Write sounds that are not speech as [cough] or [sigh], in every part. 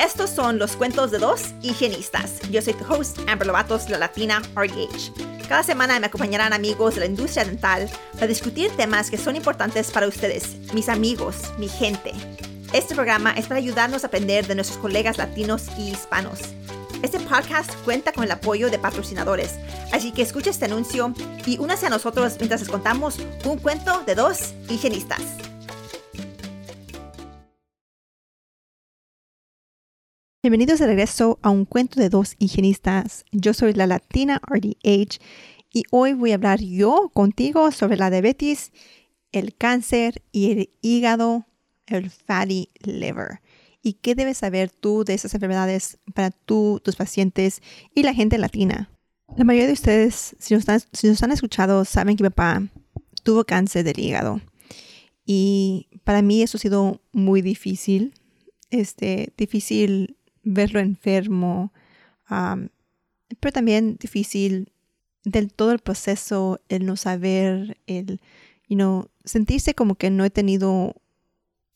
Estos son los cuentos de dos higienistas. Yo soy tu host, Amber Lovatos, la latina RDH. Cada semana me acompañarán amigos de la industria dental para discutir temas que son importantes para ustedes, mis amigos, mi gente. Este programa es para ayudarnos a aprender de nuestros colegas latinos y hispanos. Este podcast cuenta con el apoyo de patrocinadores, así que escucha este anuncio y únase a nosotros mientras les contamos un cuento de dos higienistas. Bienvenidos de regreso a un cuento de dos higienistas. Yo soy la latina RDH y hoy voy a hablar yo contigo sobre la diabetes, el cáncer y el hígado, el fatty liver. ¿Y qué debes saber tú de esas enfermedades para tú, tus pacientes y la gente latina? La mayoría de ustedes, si nos, han, si nos han escuchado, saben que mi papá tuvo cáncer del hígado. Y para mí eso ha sido muy difícil. Este, difícil verlo enfermo, pero también difícil del todo el proceso, el no saber, el, you know, sentirse como que no he tenido,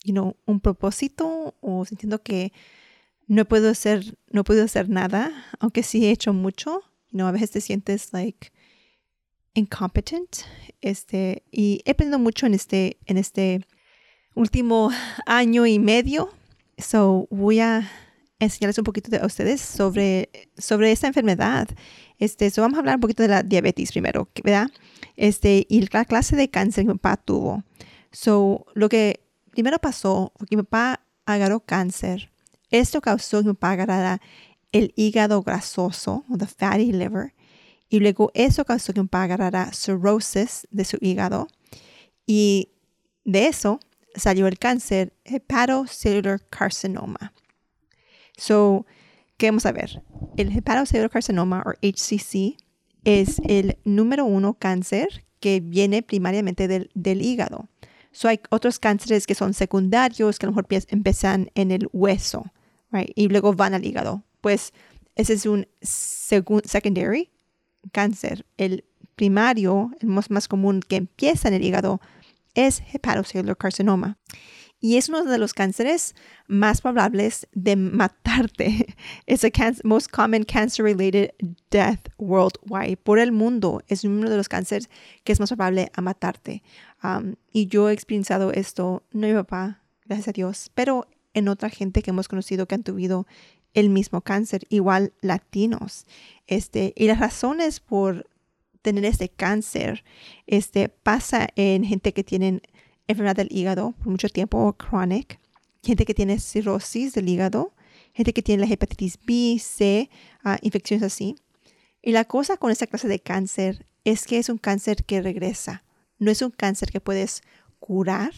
you know, un propósito o sintiendo que no puedo hacer, no puedo hacer nada, aunque sí he hecho mucho, you know, a veces te sientes like incompetent, este, y he aprendido mucho en este, en este último [laughs] año y medio, so voy a enseñarles un poquito a ustedes sobre, sobre esta enfermedad. Este, so vamos a hablar un poquito de la diabetes primero, ¿verdad? Este, y la clase de cáncer que mi papá tuvo. So, lo que primero pasó fue que mi papá agarró cáncer. Esto causó que mi papá agarrara el hígado grasoso, o the fatty liver. Y luego eso causó que mi papá agarrara cirrosis de su hígado. Y de eso salió el cáncer hepatocellular carcinoma. So, ¿qué vamos a ver? El hepatocellular o HCC es el número uno cáncer que viene primariamente del, hígado. So, hay otros cánceres que son secundarios, que a lo mejor empiezan en el hueso, right? Y luego van al hígado. Pues ese es un secondary cáncer. El primario, el más, más común que empieza en el hígado, es hepatocellular carcinoma y es uno de los cánceres más probables de matarte. [laughs] Es el most common cancer-related death worldwide. Por el mundo es uno de los cánceres que es más probable a matarte. Um, y yo he experienciado esto, no mi papá, gracias a Dios, pero en otra gente que hemos conocido que han tenido el mismo cáncer, igual latinos. Este, y las razones por tener este cáncer este, pasa en gente que tienen enfermedad del hígado por mucho tiempo, chronic, gente que tiene cirrosis del hígado, gente que tiene la hepatitis B, C, ah, infecciones así. Y la cosa con esta clase de cáncer es que es un cáncer que regresa. No es un cáncer que puedes curar.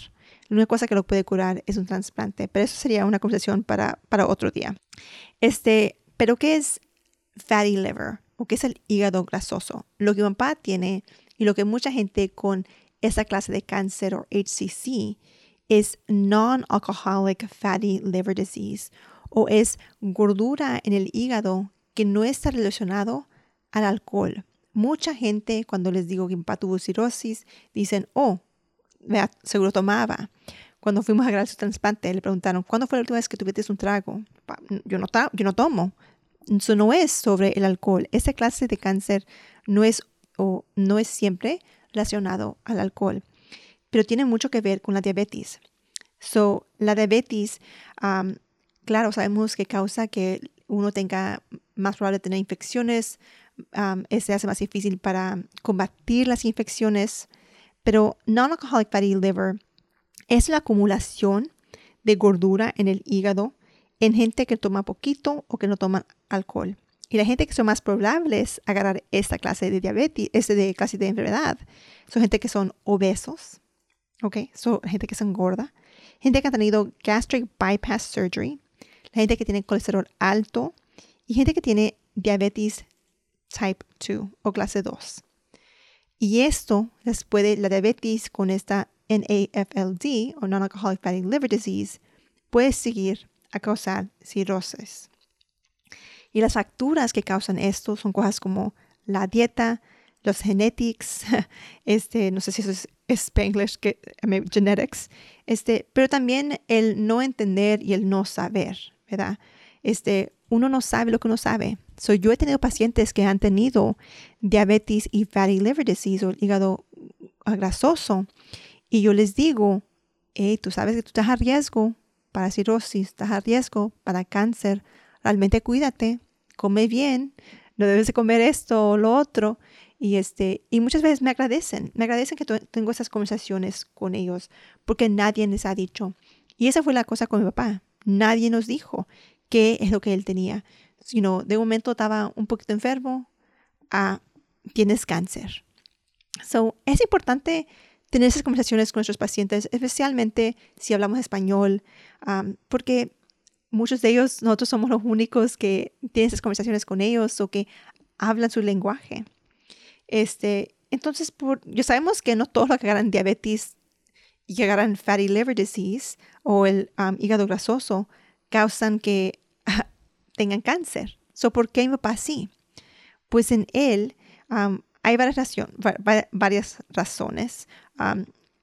La única cosa que lo puede curar es un trasplante, pero eso sería una conversación para, para otro día. Este, pero ¿qué es fatty liver? ¿O qué es el hígado grasoso? Lo que mi papá tiene y lo que mucha gente con esa clase de cáncer o HCC es non-alcoholic fatty liver disease o es gordura en el hígado que no está relacionado al alcohol. Mucha gente cuando les digo que cirrosis dicen, oh, seguro tomaba. Cuando fuimos a grabar su trasplante le preguntaron, ¿cuándo fue la última vez que tuviste un trago? Yo no, yo no tomo. Eso no es sobre el alcohol. Esa clase de cáncer no es, o no es siempre relacionado al alcohol, pero tiene mucho que ver con la diabetes. So, la diabetes, claro, sabemos que causa que uno tenga más probable tener infecciones, um, se hace más difícil para combatir las infecciones, pero non-alcoholic fatty liver es la acumulación de gordura en el hígado en gente que toma poquito o que no toma alcohol. Y la gente que son más probables a agarrar esta clase de diabetes, este de clase de enfermedad, son gente que son obesos, ¿ok? Son gente que son gorda, gente que ha tenido gastric bypass surgery, la gente que tiene colesterol alto y gente que tiene diabetes type 2 o clase 2. Y esto les puede, la diabetes con esta NAFLD o non-alcoholic fatty liver disease puede seguir a causar cirrosis. Y las facturas que causan esto son cosas como la dieta, los genetics, [laughs] este, no sé si eso es Spanglish, que, genetics, este, pero también el no entender y el no saber, ¿verdad? este, uno no sabe lo que uno sabe. So, yo he tenido pacientes que han tenido diabetes y fatty liver disease o hígado grasoso y yo les digo, hey, tú sabes que tú estás a riesgo para cirrosis, estás a riesgo para cáncer, realmente cuídate, come bien, no debes de comer esto o lo otro. Y, este, y muchas veces me agradecen, me agradecen que tengo esas conversaciones con ellos porque nadie les ha dicho. Y esa fue la cosa con mi papá. Nadie nos dijo qué es lo que él tenía. You de momento estaba un poquito enfermo a tienes cáncer. So, es importante tener esas conversaciones con nuestros pacientes, especialmente si hablamos español, porque muchos de ellos, nosotros somos los únicos que tienen esas conversaciones con ellos o que hablan su lenguaje. Este, entonces, por, yo sabemos que no todos los que agarran diabetes y agarran fatty liver disease o el hígado grasoso causan que [laughs] tengan cáncer. So, ¿Por qué mi papá sí? Pues en él hay varias, varias razones.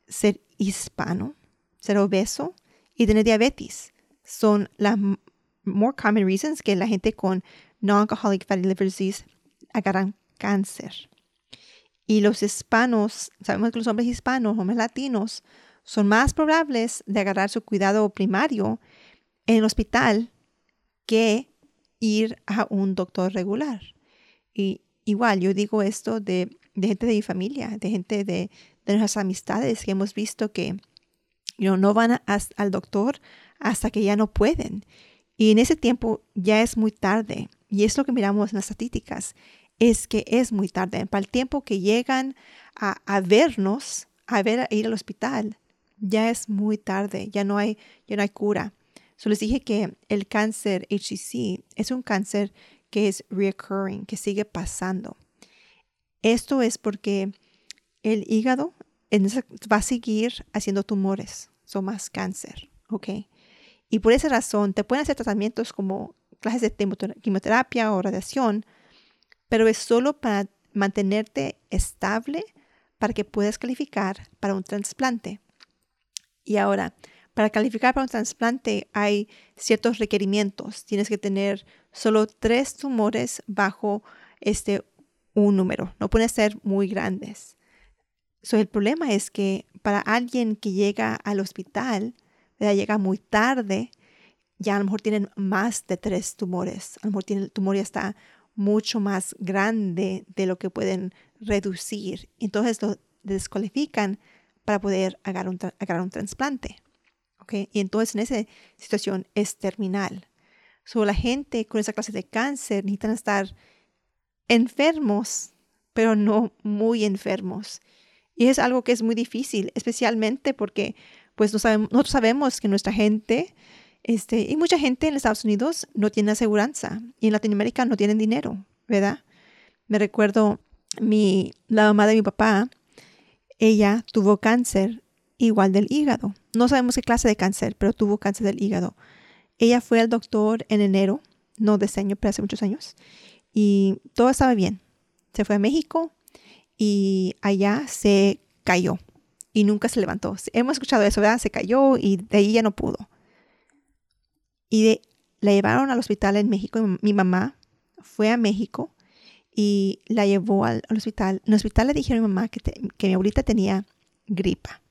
ser hispano, ser obeso y tener diabetes son las more common reasons que la gente con non-alcoholic fatty liver disease agarran cáncer. Y los hispanos, sabemos que los hombres hispanos, hombres latinos, son más probables de agarrar su cuidado primario en el hospital que ir a un doctor regular. Y igual, yo digo esto de, gente de mi familia, de gente de, nuestras amistades que hemos visto que no van al doctor hasta que ya no pueden. Y en ese tiempo ya es muy tarde. Y es lo que miramos en las estadísticas, es que es muy tarde. Para el tiempo que llegan a, vernos, a, ver, a ir al hospital, ya es muy tarde, ya no hay, ya no hay cura. So les dije que el cáncer HCC es un cáncer que es recurring, que sigue pasando. Esto es porque el hígado va a seguir haciendo tumores, son más cáncer, ¿ok? Y por esa razón te pueden hacer tratamientos como clases de quimioterapia o radiación, pero es solo para mantenerte estable para que puedas calificar para un trasplante. Y ahora, para calificar para un trasplante hay ciertos requerimientos. Tienes que tener solo tres tumores bajo este un número. No pueden ser muy grandes. So, el problema es que para alguien que llega al hospital, llega muy tarde, ya a lo mejor tienen más de tres tumores. A lo mejor tiene, el tumor ya está mucho más grande de lo que pueden reducir. Entonces lo descualifican para poder agarrar un, agarrar un trasplante. Y entonces en esa situación es terminal. So, la gente con esa clase de cáncer necesitan estar enfermos, pero no muy enfermos. Y es algo que es muy difícil, especialmente porque pues no sabemos, nosotros sabemos que nuestra gente, este, y mucha gente en Estados Unidos no tiene aseguranza y en Latinoamérica no tienen dinero, ¿verdad? Me recuerdo mi, la mamá de mi papá, ella tuvo cáncer igual del hígado. No sabemos qué clase de cáncer, pero tuvo cáncer del hígado. Ella fue al doctor en enero, no de ese año, pero hace muchos años, y todo estaba bien. Se fue a México y allá se cayó y nunca se levantó. Hemos escuchado eso, ¿verdad? Se cayó y de ahí ya no pudo. Y la llevaron al hospital en México. Mi mamá fue a México y la llevó al, hospital. En el hospital le dijeron a mi mamá que, que mi abuelita tenía gripa.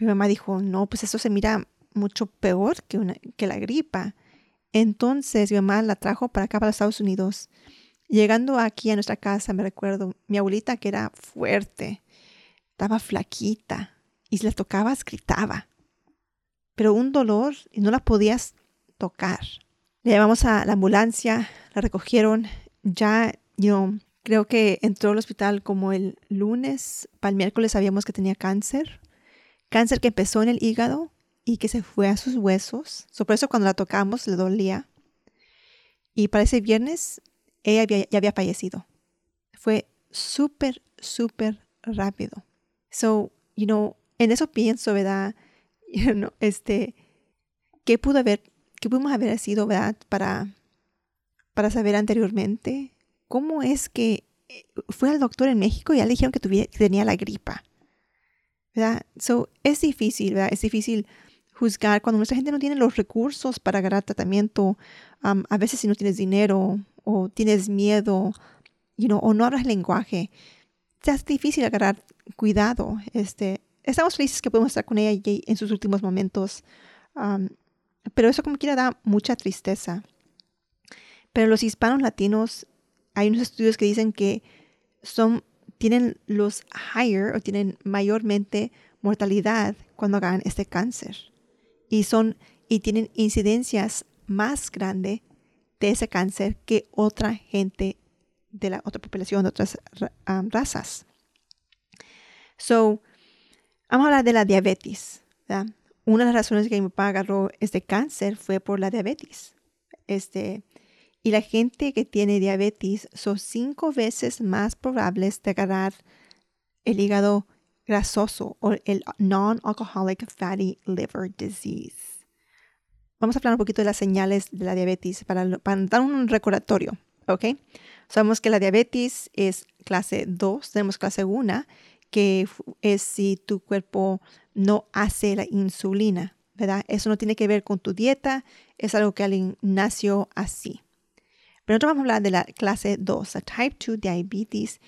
Mi mamá dijo, no, pues eso se mira mucho peor que, una, que la gripa. Entonces mi mamá la trajo para acá, para los Estados Unidos. Llegando aquí a nuestra casa, me recuerdo, mi abuelita que era fuerte, estaba flaquita y si la tocabas gritaba. Pero un dolor y no la podías tocar. Le llevamos a la ambulancia, la recogieron. Ya, yo creo que entró al hospital como el lunes. Para el miércoles sabíamos que tenía cáncer. Cáncer que empezó en el hígado y que se fue a sus huesos. por eso cuando la tocamos le dolía. Y para ese viernes ella ya había fallecido. Fue súper, súper rápido. So, you know, en eso pienso, ¿verdad? [laughs] este, ¿qué pudo haber, qué pudimos haber sido, ¿verdad? Para, para saber anteriormente cómo es que eh, fue al doctor en México y ya le dijeron que, tenía la gripa. ¿verdad? So, es difícil, ¿verdad? Es difícil juzgar cuando nuestra gente no tiene los recursos para agarrar tratamiento. a veces si no tienes dinero o tienes miedo you know, o no hablas lenguaje, hace difícil agarrar cuidado. Este, estamos felices que podemos estar con ella en sus últimos momentos, pero eso como quiera da mucha tristeza. Pero los hispanos latinos, hay unos estudios que dicen que son, tienen los higher o tienen mayormente mortalidad cuando hagan este cáncer. Y son, y tienen incidencias más grandes de ese cáncer que otra gente de la otra población, de otras razas. So, vamos a hablar de la diabetes. Una de las razones que mi papá agarró este cáncer fue por la diabetes. Este, y la gente que tiene diabetes son cinco veces más probables de agarrar el hígado grasoso o el non-alcoholic fatty liver disease. Vamos a hablar un poquito de las señales de la diabetes para, dar un recordatorio, ¿ok? Sabemos que la diabetes es clase 2, tenemos clase 1, que es si tu cuerpo no hace la insulina, ¿verdad? Eso no tiene que ver con tu dieta, es algo que alguien nació así. Pero nosotros vamos a hablar de la clase 2, la type 2 diabetes.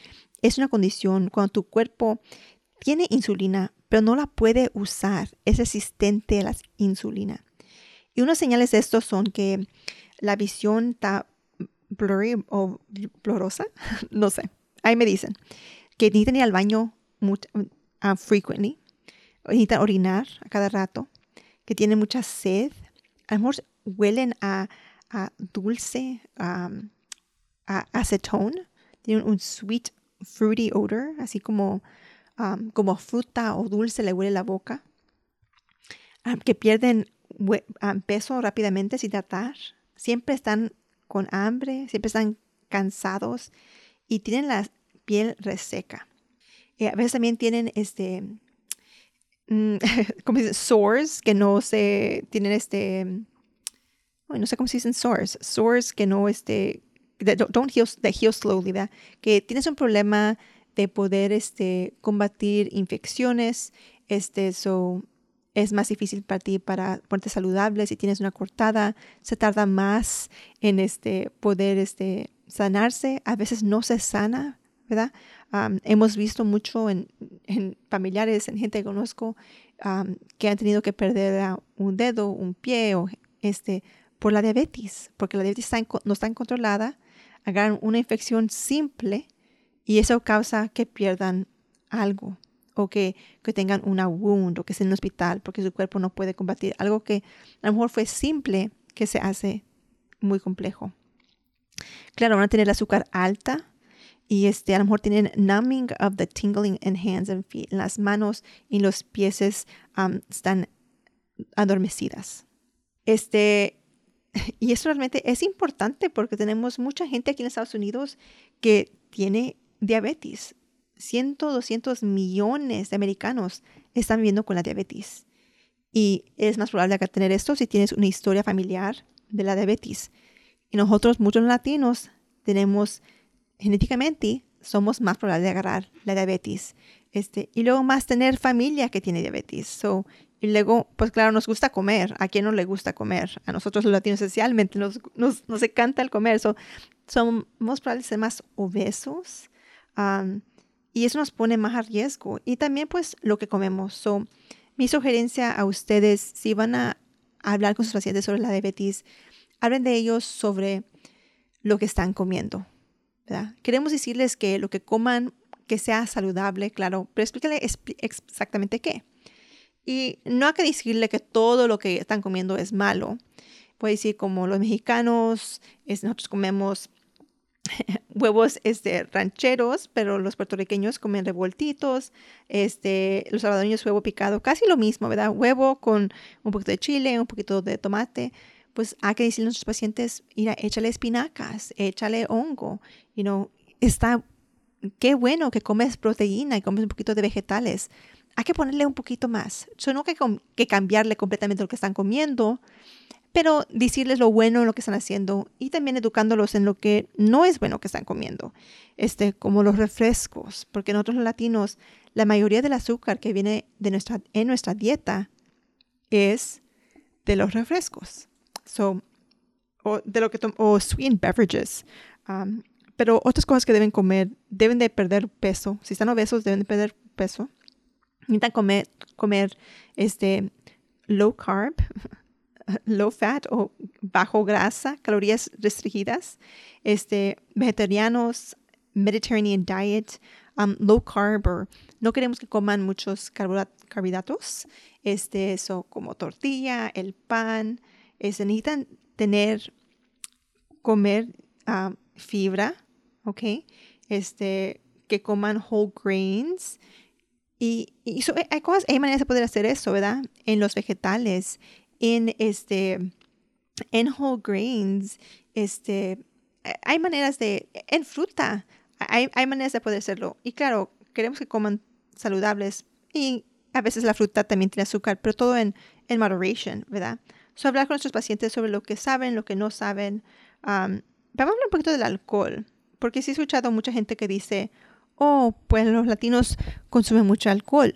Es una condición cuando tu cuerpo tiene insulina, pero no la puede usar, es resistente a la insulina. Y unas señales de esto son que la visión está blurry o blorosa, [laughs] no sé. Ahí me dicen que necesitan ir al baño mucho, uh, frequently, necesitan orinar a cada rato, que tienen mucha sed, a lo mejor huelen a, dulce, um, a acetone, tienen un sweet, fruity odor, así como, um, como fruta o dulce le huele la boca, que pierden peso rápidamente sin tratar, siempre están con hambre, siempre están cansados y tienen la piel reseca. A veces también tienen este, mm, [laughs] ¿cómo? Sores que no se, tienen este, no sé cómo se dicen sores, sores que no, este, don't heal, that heal slowly, ¿verdad? Que tienes un problema de poder, este, combatir infecciones, este, so, es más difícil para ti para ponerte saludable. Si tienes una cortada, se tarda más en este, poder este, sanarse. A veces no se sana, ¿verdad? hemos visto mucho en, familiares, en gente que conozco, que han tenido que perder un dedo, un pie o este, por la diabetes, porque la diabetes no está controlada, hagan una infección simple y eso causa que pierdan algo o que, tengan una wound o que estén en el hospital porque su cuerpo no puede combatir. Algo que a lo mejor fue simple que se hace muy complejo. Claro, van a tener el azúcar alta y este, a lo mejor tienen numbing of the tingling in hands and feet. Las manos y los pies están adormecidas. Este, y eso realmente es importante porque tenemos mucha gente aquí en Estados Unidos que tiene diabetes 100, 200 millones de americanos están viviendo con la diabetes. Y es más probable que tener esto si tienes una historia familiar de la diabetes. Y nosotros, muchos latinos, tenemos genéticamente, somos más probables de agarrar la diabetes. Este, y luego más tener familia que tiene diabetes. So, y luego, pues claro, nos gusta comer. ¿A quién no le gusta comer? A nosotros los latinos especialmente nos, nos, nos encanta el comer. So, somos probables de ser más obesos. Um, y eso nos pone más a riesgo. Y también pues lo que comemos. So, mi sugerencia a ustedes, si van a hablar con sus pacientes sobre la diabetes, hablen de ellos sobre lo que están comiendo. Queremos decirles que lo que coman, que sea saludable, claro, pero explíquenle exactamente qué. Y no hay que decirle que todo lo que están comiendo es malo. Puede decir como los mexicanos, es, nosotros comemos [laughs] huevos este, rancheros, pero los puertorriqueños comen revueltitos, este, los salvadoreños huevo picado, casi lo mismo, ¿verdad? Huevo con un poquito de chile, un poquito de tomate. Pues hay que decirle a nuestros pacientes, mira, échale espinacas, échale hongo, you know, está, qué bueno que comes proteína y comes un poquito de vegetales. Hay que ponerle un poquito más. So, no que, que cambiarle completamente lo que están comiendo, pero decirles lo bueno en lo que están haciendo y también educándolos en lo que no es bueno que están comiendo, este, como los refrescos, porque nosotros los latinos, la mayoría del azúcar que viene de nuestra, en nuestra dieta es de los refrescos. So, o de lo que o sweet beverages. Um, pero otras cosas que deben comer, deben de perder peso. Si están obesos, deben de perder peso. Necesitan comer, comer este, low carb, [laughs] low fat o bajo grasa, calorías restringidas, este, vegetarianos, Mediterranean diet, um, low carb, or, no queremos que coman muchos carbohidratos, este, eso como tortilla, el pan, este, necesitan tener, comer um, fibra, ¿ok? Este, que coman whole grains, y, hay cosas, hay maneras de poder hacer eso, ¿verdad? En los vegetales, en este, en whole grains, este, hay maneras de, en fruta, hay, hay maneras de poder hacerlo. Y claro, queremos que coman saludables y a veces la fruta también tiene azúcar, pero todo en, en moderation, ¿verdad? So, hablar con nuestros pacientes sobre lo que saben, lo que no saben. vamos a hablar un poquito del alcohol, porque sí he escuchado mucha gente que dice, oh, pues los latinos consumen mucho alcohol.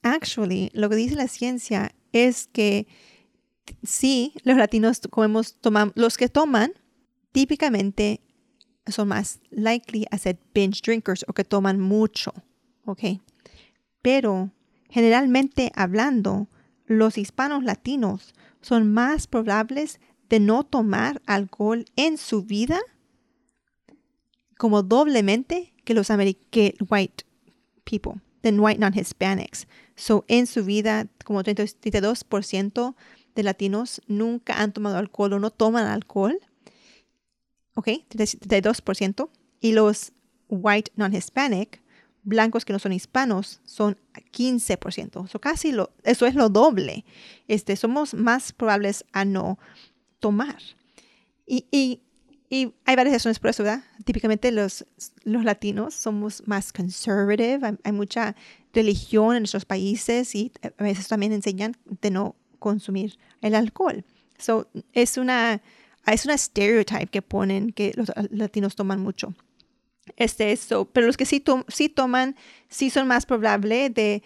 Actually, lo que dice la ciencia es que sí, los latinos comemos, los que toman típicamente son más likely a ser binge drinkers o que toman mucho, ¿ok? Pero generalmente hablando, los hispanos latinos son más probables de no tomar alcohol en su vida como doblemente que los que white people, than white non-Hispanics. So, en su vida, como 32% de latinos nunca han tomado alcohol o no toman alcohol. ¿Ok? 32%. Y los white non-Hispanic, blancos que no son hispanos, son 15%. So, casi lo, eso es lo doble. Este, somos más probables a no tomar. Y, y y hay varias razones por eso, ¿verdad? Típicamente los, los latinos somos más conservative, hay, mucha religión en nuestros países y a veces también enseñan de no consumir el alcohol. So, es una es una stereotype que ponen que los latinos toman mucho. Este eso, pero los que sí, sí toman, sí son más probables de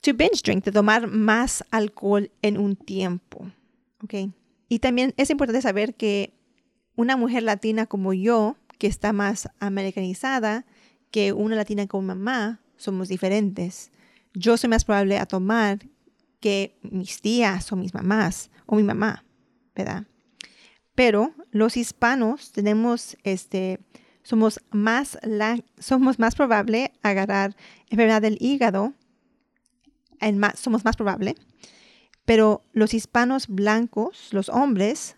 to binge drink, de tomar más alcohol en un tiempo. ¿Ok? Y también es importante saber que una mujer latina como yo, que está más americanizada que una latina como mamá, somos diferentes. Yo soy más probable a tomar que mis tías o mis mamás o mi mamá, ¿verdad? Pero los hispanos tenemos este somos más la, somos más probable agarrar enfermedad del hígado, somos más probable, pero los hispanos blancos, los hombres,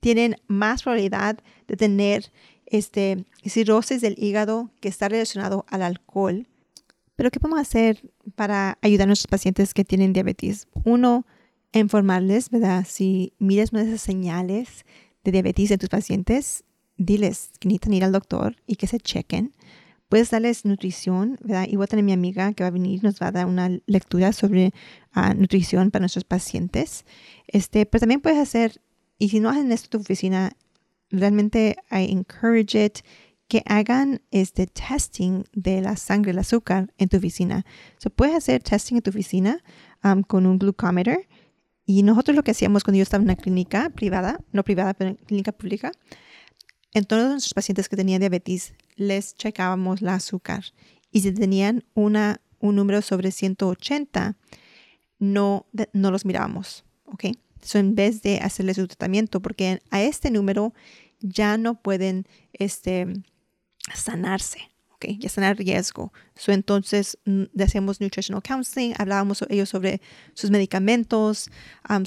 tienen más probabilidad de tener este, cirrosis del hígado que está relacionado al alcohol. Pero ¿qué podemos hacer para ayudar a nuestros pacientes que tienen diabetes? Uno, informarles, ¿verdad? Si miras una de señales de diabetes en tus pacientes, diles que necesitan ir al doctor y que se chequen. Puedes darles nutrición, ¿verdad? Y voy a tener mi amiga que va a venir, nos va a dar una lectura sobre ah, nutrición para nuestros pacientes. Este, pero también puedes hacer y si no hacen esto en tu oficina, realmente I encourage it que hagan este testing de la sangre, el azúcar en tu oficina. So, puedes hacer testing en tu oficina um, con un glucometer. Y nosotros lo que hacíamos cuando yo estaba en una clínica privada, no privada, pero en clínica pública, en todos nuestros pacientes que tenían diabetes, les checábamos la azúcar. Y si tenían un número sobre 180, no, no los mirábamos. ¿ok? en vez de hacerles su tratamiento, porque a este número ya no pueden este, sanarse. Okay, ya están a riesgo. So, entonces, mm, hacemos nutritional counseling, hablábamos ellos sobre sus medicamentos,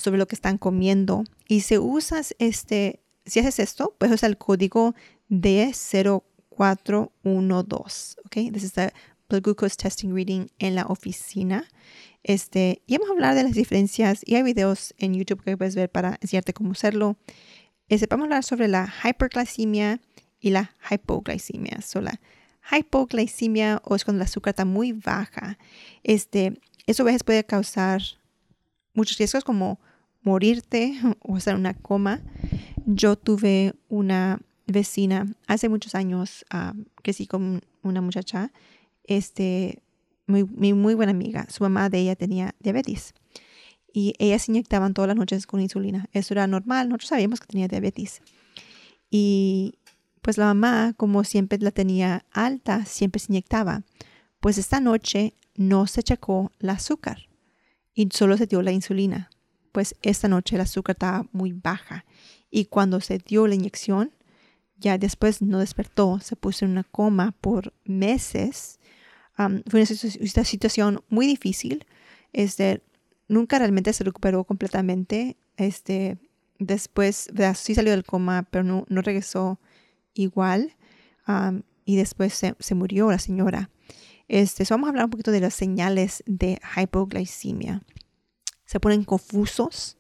sobre lo que están comiendo. Y si usas este, si haces esto, pues usar el código D0412. Ok, this is the blood glucose testing reading en la oficina. Este, y vamos a hablar de las diferencias y hay videos en YouTube que puedes ver para enseñarte cómo hacerlo. Este, vamos a hablar sobre la hiperglicemia y la hipoglicemia. So, la hipoglicemia o es cuando el azúcar está muy baja. Este, eso a veces puede causar muchos riesgos como morirte [laughs] o hacer una coma. Yo tuve una vecina hace muchos años, que sí con una muchacha, este, muy, muy, buena amiga. Su mamá de ella tenía diabetes. y ellas se inyectaban todas las noches con insulina. Eso era normal, nosotros sabíamos que tenía diabetes. Y pues la mamá, como siempre la tenía alta, siempre se inyectaba. Pues esta noche no se checó el azúcar y solo se dio la insulina. Pues esta noche el azúcar estaba muy baja y cuando se dio la inyección, ya después no despertó, se puso en una coma por meses. fue una, situación muy difícil. Este, nunca realmente se recuperó completamente. Este, después, sí salió del coma, pero no, no regresó igual. y después se, se, murió la señora. Este, vamos a hablar un poquito de las señales de hipoglicemia. Se ponen confusos,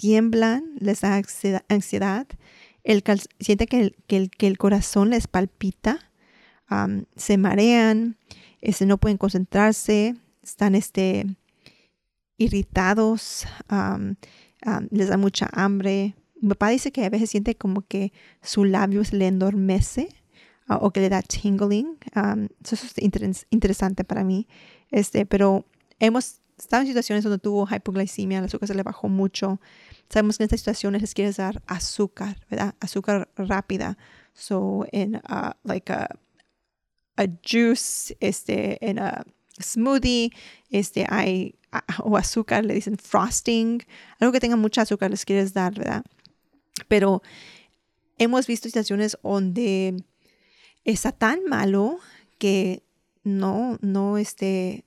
tiemblan, les da ansiedad, el siente que el, que, el, corazón les palpita, se marean, este, no pueden concentrarse, están este, irritados, les da mucha hambre. Mi papá dice que a veces siente como que su labio se le endormece ah, o que le da tingling. eso es interesante para mí. Este, pero hemos estado en situaciones donde tuvo hipoglicemia, el azúcar se le bajó mucho. Sabemos que en estas situaciones les quieres dar azúcar, ¿verdad? Azúcar rápida. So, en uh, like a, a, juice, este, en a smoothie, este, hay o azúcar, le dicen frosting, algo que tenga mucha azúcar les quieres dar, ¿verdad? Pero hemos visto situaciones donde está tan malo que no, no, este,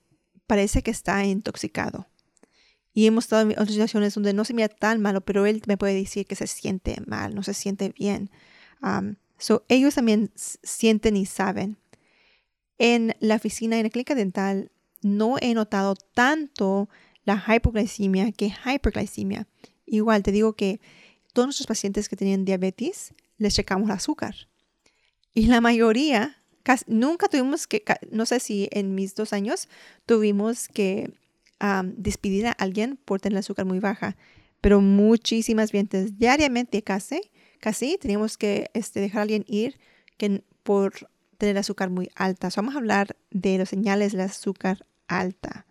parece que está intoxicado. Y hemos estado en otras situaciones donde no se mira tan malo, pero él me puede decir que se siente mal, no se siente bien. so, ellos también sienten y saben. En la oficina, en la clínica dental, no he notado tanto la hipoglicemia que hiperglicemia. Igual te digo que todos nuestros pacientes que tenían diabetes les checamos el azúcar. Y la mayoría, nunca tuvimos que, no sé si en mis dos años tuvimos que despedir a alguien por tener azúcar muy baja, pero muchísimas veces, diariamente casi, casi teníamos que este, dejar a alguien ir por tener azúcar muy alta. vamos a hablar de los señales del azúcar alta.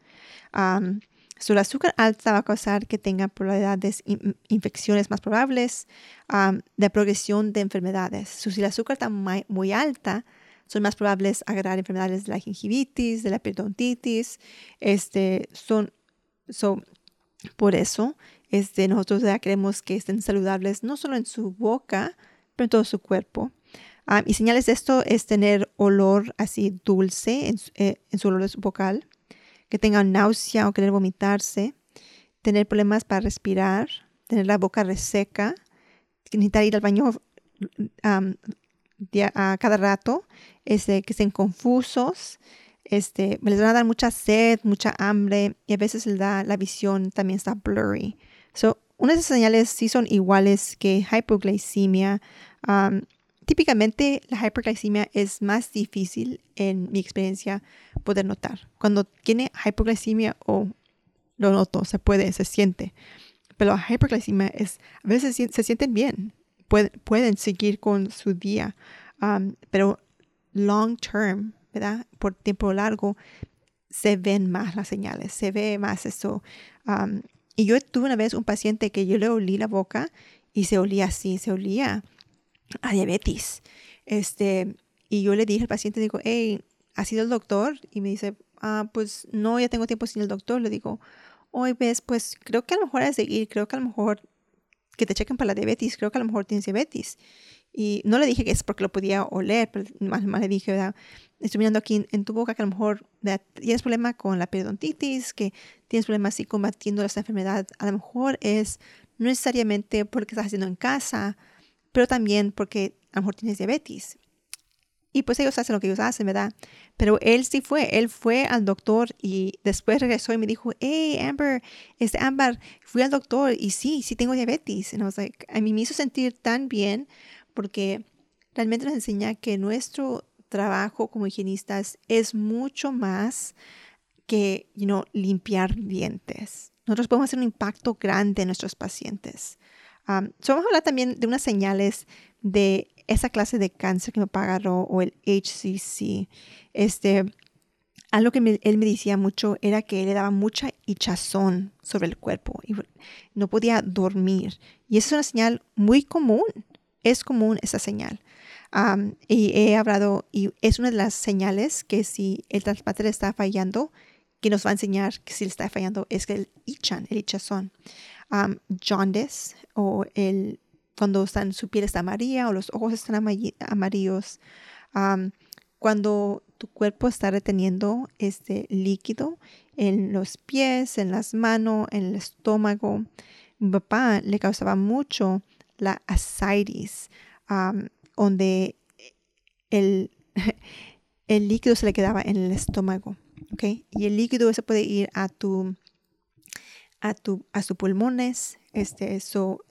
Um, el azúcar alta va a causar que tenga probabilidades de infecciones más probables, de progresión de enfermedades. si el azúcar está muy, alta, son más probables agarrar enfermedades de la gingivitis, de la periodontitis. Este, son, son, por eso este, nosotros ya queremos que estén saludables no solo en su boca, pero en todo su cuerpo. y señales de esto es tener olor así dulce en, eh, en su olor vocal, que tengan náusea o querer vomitarse, tener problemas para respirar, tener la boca reseca, necesitar ir al baño a cada rato, este, que estén confusos, este, les van a dar mucha sed, mucha hambre y a veces da, la visión también está blurry. So, unas de esas señales sí son iguales que hypoglycemia. Típicamente la hiperglicemia es más difícil en mi experiencia poder notar. Cuando tiene hiperglicemia o lo noto, se puede, se siente. Pero la hiperglicemia es, a veces se, sienten bien, pueden, pueden seguir con su día, um, pero long term, ¿verdad? Por tiempo largo, se ven más las señales, se ve más eso. Um, y yo tuve una vez un paciente que yo le olí la boca y se olía así, se olía a diabetes. Este, y yo le dije al paciente, digo, hey, ¿ha sido el doctor? Y me dice, ah, pues no, ya tengo tiempo sin el doctor. Le digo, hoy ves, pues creo que a lo mejor es de ir, creo que a lo mejor que te chequen para la diabetes, creo que a lo mejor tienes diabetes. Y no le dije que es porque lo podía oler, pero más, más le dije, ¿verdad? Estoy mirando aquí en, tu boca que a lo mejor tienes problema con la periodontitis, que tienes problemas así combatiendo esta enfermedad. A lo mejor es no necesariamente porque estás haciendo en casa, pero también porque a lo mejor tienes diabetes. Y pues ellos hacen lo que ellos hacen, ¿verdad? Pero él sí fue, él fue al doctor y después regresó y me dijo, hey, Amber, este Amber, fui al doctor y sí, sí tengo diabetes. Y I like, a mí me hizo sentir tan bien porque realmente nos enseña que nuestro trabajo como higienistas es mucho más que, you know, limpiar dientes. Nosotros podemos hacer un impacto grande en nuestros pacientes. Um, vamos a hablar también de unas señales de esa clase de cáncer que me pagaron o el HCC. Este, algo que él me decía mucho era que le daba mucha hinchazón sobre el cuerpo y no podía dormir. Y esa es una señal muy común, es común esa señal. y he hablado, y es una de las señales que si el trasplante le está fallando, que nos va a enseñar que si le está fallando es que el hichan, el hinchazón. jaundice o el cuando su piel está amarilla o los ojos están amarillos. cuando tu cuerpo está reteniendo este líquido en los pies, en las manos, en el estómago. Mi papá le causaba mucho la ascites, donde el, [laughs] el líquido se le quedaba en el estómago. ¿okay? Y el líquido se puede ir a tu a tu a sus pulmones. Este,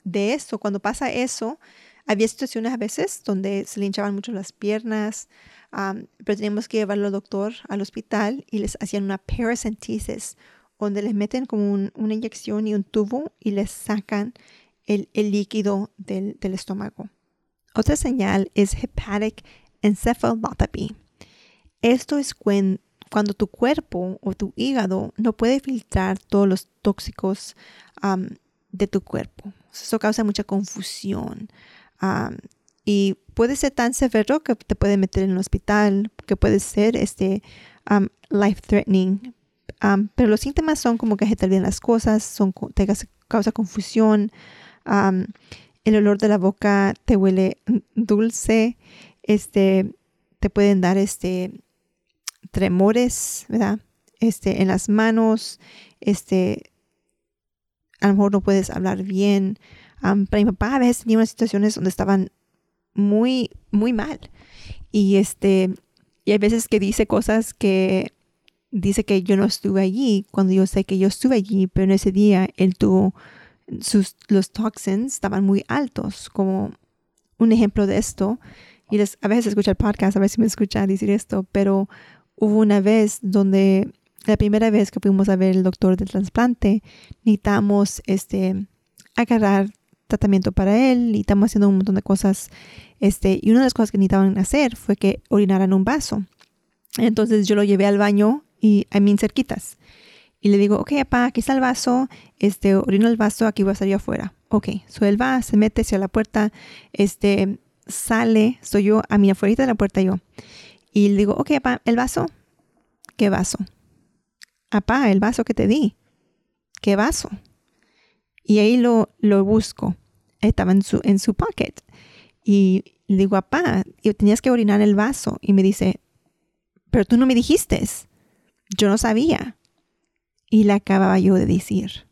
de eso, cuando pasa eso, había situaciones a veces donde se le hinchaban mucho las piernas, pero teníamos que llevarlo al doctor al hospital y les hacían una paracentesis, donde les meten como una inyección y un tubo y les sacan el, líquido del, estómago. Otra señal es hepatic encephalopathy. Esto es cuando tu cuerpo o tu hígado no puede filtrar todos los tóxicos de tu cuerpo. Eso causa mucha confusión. y puede ser tan severo que te puede meter en el hospital, que puede ser este, life threatening. Pero los síntomas son como que te olvidan las cosas, son, te causa confusión, el olor de la boca te huele [laughs] dulce, este, te pueden dar este, tremores. Este, en las manos, este, a lo mejor no puedes hablar bien. Um, para mi papá a veces tenía unas situaciones donde estaban muy, muy mal. Y este, y hay veces que dice cosas que dice que yo no estuve allí, cuando yo sé que yo estuve allí, pero en ese día él tuvo sus, los toxins estaban muy altos, como un ejemplo de esto. Y les, a veces escucha el podcast, a ver si me escucha decir esto, pero hubo una vez donde la primera vez que fuimos a ver el doctor del trasplante, necesitamos este, agarrar tratamiento para él y estamos haciendo un montón de cosas. Este, y una de las cosas que necesitaban hacer fue que orinaran un vaso. Entonces yo lo llevé al baño y a mí cerquitas. Y le digo, ok, papá, aquí está el vaso, este, orino el vaso, aquí voy a salir afuera. Ok, so él va, se mete hacia la puerta, este, sale, soy yo a mi afuera de la puerta yo. Y le digo, ok, papá, el vaso, ¿qué vaso? Papá, el vaso que te di, ¿qué vaso? Y ahí lo, lo busco estaba en su, en su pocket. Y le digo, papá, tenías que orinar el vaso. Y me dice, pero tú no me dijiste. Yo no sabía. Y le acababa yo de decir.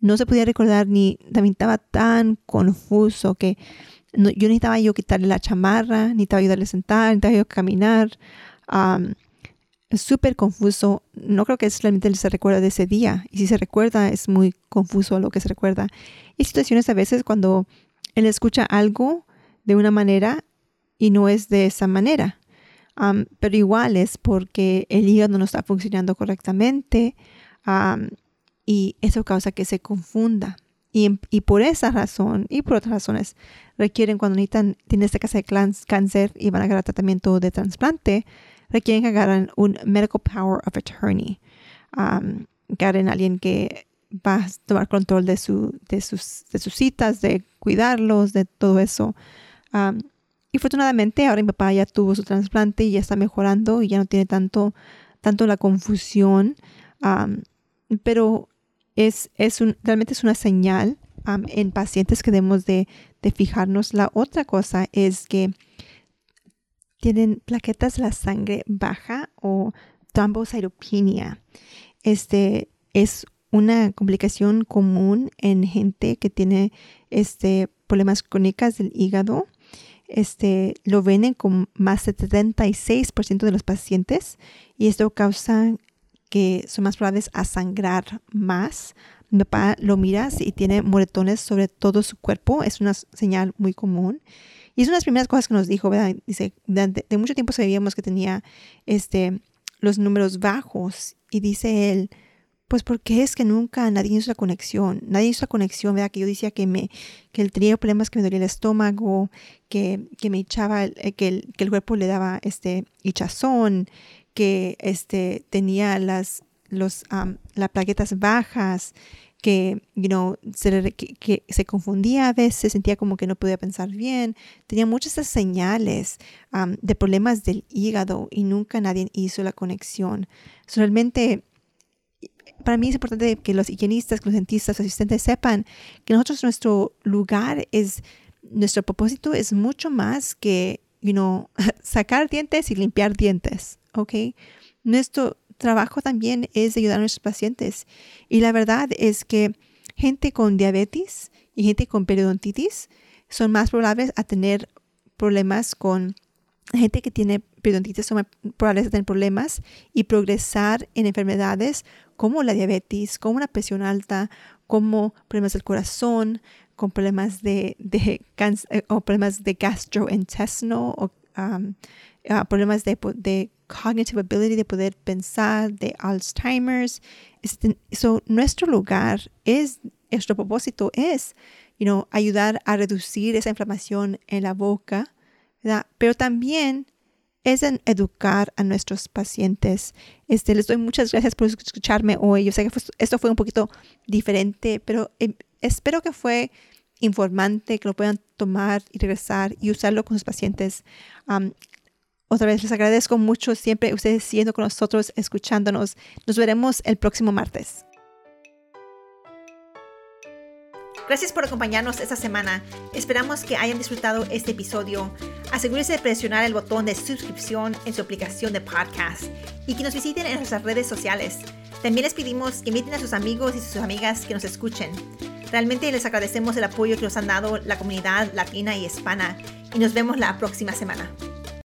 No se podía recordar ni, también estaba tan confuso que yo necesitaba yo quitarle la chamarra, necesitaba ayudarle a sentar, necesitaba yo caminar. Súper confuso. No creo que solamente se recuerda de ese día. Y si se recuerda, es muy confuso lo que se recuerda. Hay situaciones a veces cuando él escucha algo de una manera y no es de esa manera. pero igual es porque el hígado no está funcionando correctamente y eso causa que se confunda. Y, y, por esa razón y por otras razones requieren cuando necesitan, tienen esta casa de cáncer y van a agarrar tratamiento de trasplante, requieren que agarren un medical power of attorney. Um, agarren a alguien que va a tomar control de, su, de, sus, de sus citas, de cuidarlos, de todo eso. y afortunadamente ahora mi papá ya tuvo su trasplante y ya está mejorando y ya no tiene tanto, tanto la confusión. pero es, es un, realmente es una señal en pacientes que debemos de, de, fijarnos. La otra cosa es que tienen plaquetas la sangre baja o thrombocytopenia. Este es una complicación común en gente que tiene este, problemas crónicos del hígado. Este, lo ven con más del 76% de los pacientes y esto causa que son más probables a sangrar más. Mi papá lo miras y tiene moretones sobre todo su cuerpo. Es una señal muy común. Y es una de las primeras cosas que nos dijo, ¿verdad? Dice, de, mucho tiempo sabíamos que tenía este, los números bajos. Y dice él, pues porque es que nunca nadie hizo la conexión, nadie hizo la conexión, ¿verdad? Que yo decía que me, que él tenía problemas, que me dolía el estómago, que, que me echaba, eh, que, el, que el cuerpo le daba este hinchazón, que este, tenía las, los, las plaquetas bajas, que, you know, se, que, se confundía a veces, sentía como que no podía pensar bien, tenía muchas señales de problemas del hígado y nunca nadie hizo la conexión. realmente, para mí es importante que los higienistas, que los dentistas, los asistentes sepan que nosotros nuestro lugar es, nuestro propósito es mucho más que, you know, [laughs] sacar dientes y limpiar dientes, ¿ok? Nuestro, trabajo también es ayudar a nuestros pacientes. Y la verdad es que gente con diabetes y gente con periodontitis son más probables a tener problemas con gente que tiene periodontitis son más probables a tener problemas y progresar en enfermedades como la diabetes, como una presión alta, como problemas del corazón, con problemas de, de eh, o problemas de gastrointestinal o uh, problemas de cognitive ability, de poder pensar, de Alzheimer's. Este, nuestro lugar es, nuestro propósito es, you know, ayudar a reducir esa inflamación en la boca, ¿verdad? Pero también es en educar a nuestros pacientes. Este, les doy muchas gracias por escucharme hoy. Yo sé que esto fue un poquito diferente, pero em, espero que fue informante, que lo puedan tomar y regresar y usarlo con sus pacientes. Otra vez les agradezco mucho siempre ustedes siendo con nosotros, escuchándonos. Nos veremos el próximo martes. Gracias por acompañarnos esta semana. Esperamos que hayan disfrutado este episodio. Asegúrese de presionar el botón de suscripción en su aplicación de podcast y que nos visiten en nuestras redes sociales. También les pedimos que inviten a sus amigos y sus amigas que nos escuchen. Realmente les agradecemos el apoyo que nos han dado la comunidad latina y hispana y nos vemos la próxima semana.